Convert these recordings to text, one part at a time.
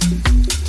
The mix.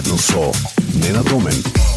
Радио Шоу. Ненадомен. Ненадомен.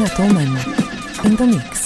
Nina Toman in the mix.